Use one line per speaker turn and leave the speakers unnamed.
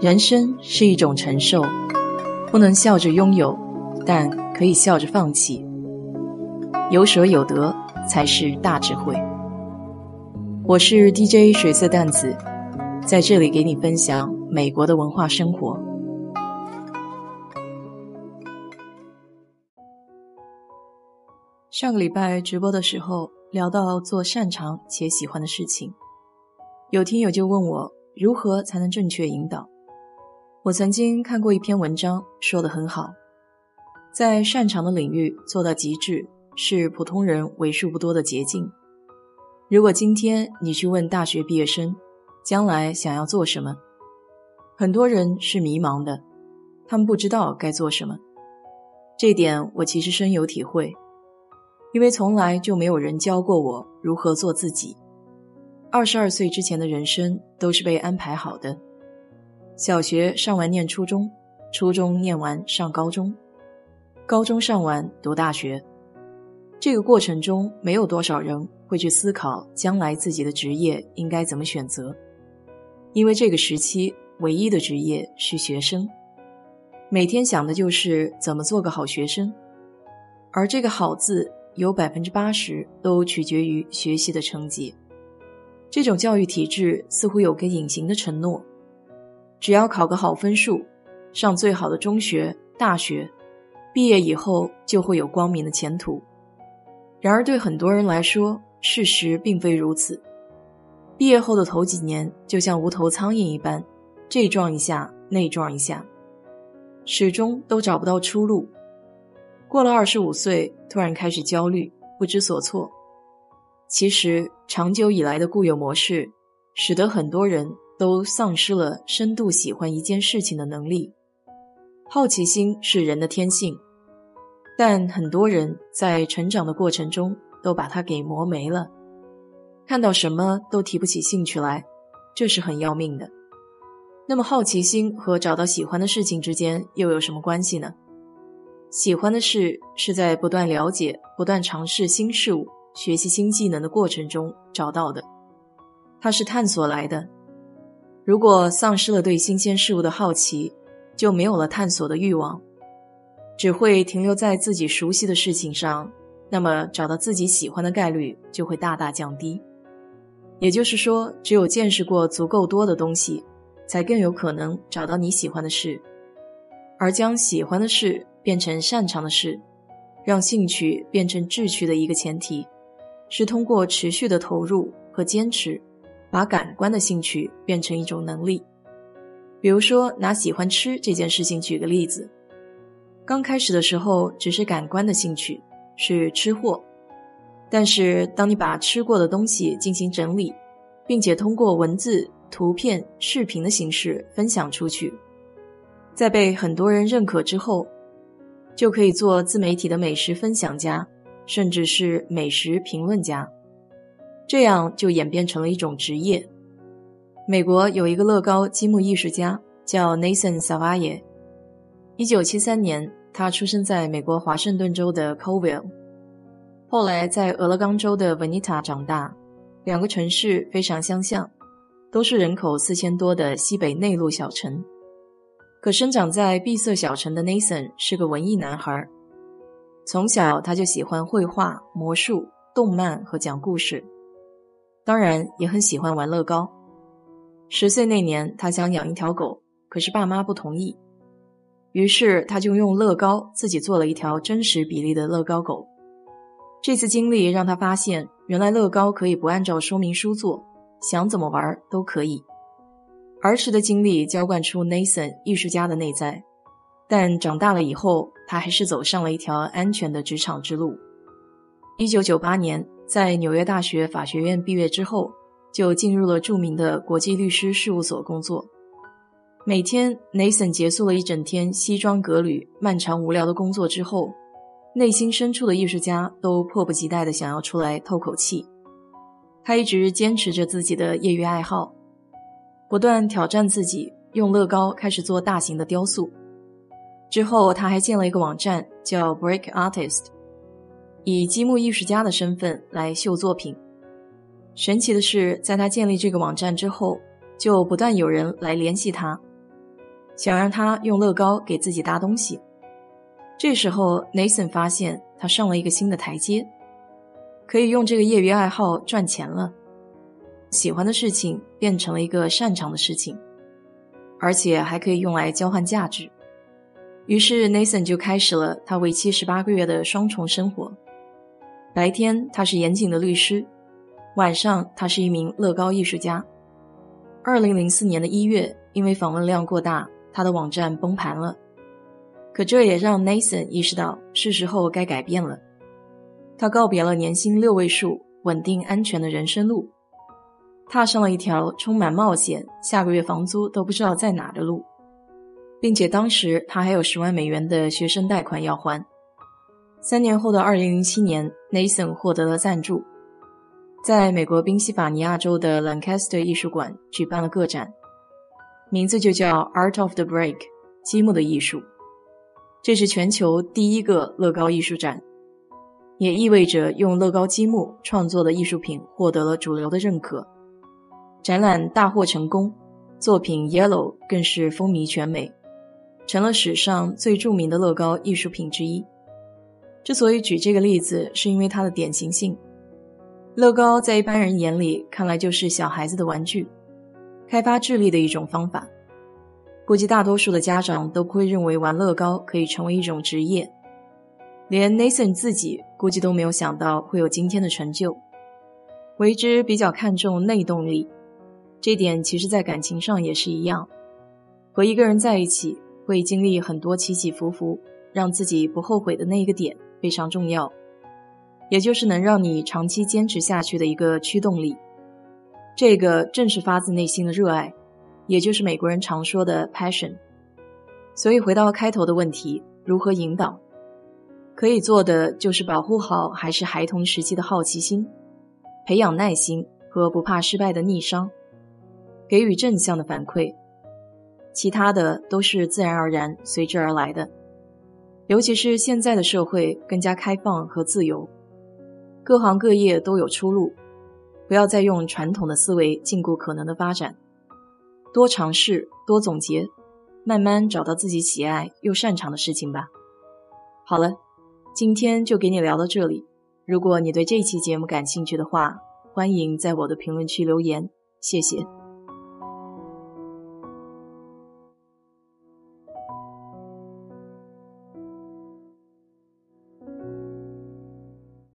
人生是一种承受，不能笑着拥有，但可以笑着放弃。有舍有得才是大智慧。我是 DJ 水色淡子，在这里给你分享美国的文化生活。上个礼拜直播的时候聊到做擅长且喜欢的事情，有听友就问我如何才能正确引导。我曾经看过一篇文章，说的很好，在擅长的领域做到极致，是普通人为数不多的捷径。如果今天你去问大学毕业生，将来想要做什么，很多人是迷茫的，他们不知道该做什么。这点我其实深有体会，因为从来就没有人教过我如何做自己。二十二岁之前的人生都是被安排好的。小学上完念初中，初中念完上高中，高中上完读大学。这个过程中，没有多少人会去思考将来自己的职业应该怎么选择，因为这个时期唯一的职业是学生，每天想的就是怎么做个好学生，而这个“好”字有百分之八十都取决于学习的成绩。这种教育体制似乎有个隐形的承诺。只要考个好分数，上最好的中学、大学，毕业以后就会有光明的前途。然而，对很多人来说，事实并非如此。毕业后的头几年，就像无头苍蝇一般，这撞一下，那撞一下，始终都找不到出路。过了二十五岁，突然开始焦虑，不知所措。其实，长久以来的固有模式，使得很多人。都丧失了深度喜欢一件事情的能力。好奇心是人的天性，但很多人在成长的过程中都把它给磨没了。看到什么都提不起兴趣来，这是很要命的。那么，好奇心和找到喜欢的事情之间又有什么关系呢？喜欢的事是在不断了解、不断尝试新事物、学习新技能的过程中找到的，它是探索来的。如果丧失了对新鲜事物的好奇，就没有了探索的欲望，只会停留在自己熟悉的事情上，那么找到自己喜欢的概率就会大大降低。也就是说，只有见识过足够多的东西，才更有可能找到你喜欢的事。而将喜欢的事变成擅长的事，让兴趣变成志趣的一个前提，是通过持续的投入和坚持。把感官的兴趣变成一种能力，比如说拿喜欢吃这件事情举个例子，刚开始的时候只是感官的兴趣，是吃货，但是当你把吃过的东西进行整理，并且通过文字、图片、视频的形式分享出去，在被很多人认可之后，就可以做自媒体的美食分享家，甚至是美食评论家。这样就演变成了一种职业。美国有一个乐高积木艺术家叫 Nathan Savaye，一九七三年，他出生在美国华盛顿州的 Colville，后来在俄勒冈州的 v e n i t a 长大，两个城市非常相像，都是人口四千多的西北内陆小城。可生长在闭塞小城的 Nathan 是个文艺男孩，从小他就喜欢绘画、魔术、动漫和讲故事。当然也很喜欢玩乐高。十岁那年，他想养一条狗，可是爸妈不同意。于是他就用乐高自己做了一条真实比例的乐高狗。这次经历让他发现，原来乐高可以不按照说明书做，想怎么玩都可以。儿时的经历浇灌出 Nathan 艺术家的内在，但长大了以后，他还是走上了一条安全的职场之路。一九九八年。在纽约大学法学院毕业之后，就进入了著名的国际律师事务所工作。每天，Nathan 结束了一整天西装革履、漫长无聊的工作之后，内心深处的艺术家都迫不及待地想要出来透口气。他一直坚持着自己的业余爱好，不断挑战自己，用乐高开始做大型的雕塑。之后，他还建了一个网站，叫 Break Artist。以积木艺术家的身份来秀作品。神奇的是，在他建立这个网站之后，就不断有人来联系他，想让他用乐高给自己搭东西。这时候，Nathan 发现他上了一个新的台阶，可以用这个业余爱好赚钱了。喜欢的事情变成了一个擅长的事情，而且还可以用来交换价值。于是，Nathan 就开始了他为期十八个月的双重生活。白天他是严谨的律师，晚上他是一名乐高艺术家。二零零四年的一月，因为访问量过大，他的网站崩盘了。可这也让 Nathan 意识到是时候该改变了。他告别了年薪六位数、稳定安全的人生路，踏上了一条充满冒险、下个月房租都不知道在哪的路，并且当时他还有十万美元的学生贷款要还。三年后的二零零七年，Nathan 获得了赞助，在美国宾夕法尼亚州的 Lancaster 艺术馆举办了个展，名字就叫 Art of the Break，积木的艺术。这是全球第一个乐高艺术展，也意味着用乐高积木创作的艺术品获得了主流的认可。展览大获成功，作品 Yellow 更是风靡全美，成了史上最著名的乐高艺术品之一。之所以举这个例子，是因为它的典型性。乐高在一般人眼里看来就是小孩子的玩具，开发智力的一种方法。估计大多数的家长都不会认为玩乐高可以成为一种职业，连 Nathan 自己估计都没有想到会有今天的成就。为之比较看重内动力，这点其实在感情上也是一样。和一个人在一起，会经历很多起起伏伏，让自己不后悔的那一个点非常重要，也就是能让你长期坚持下去的一个驱动力。这个正是发自内心的热爱。也就是美国人常说的 passion，所以回到开头的问题，如何引导？可以做的就是保护好还是孩童时期的好奇心，培养耐心和不怕失败的逆商，给予正向的反馈，其他的都是自然而然随之而来的。尤其是现在的社会更加开放和自由，各行各业都有出路，不要再用传统的思维禁锢可能的发展。多尝试，多总结，慢慢找到自己喜爱又擅长的事情吧。好了，今天就给你聊到这里。如果你对这期节目感兴趣的话，欢迎在我的评论区留言，谢谢。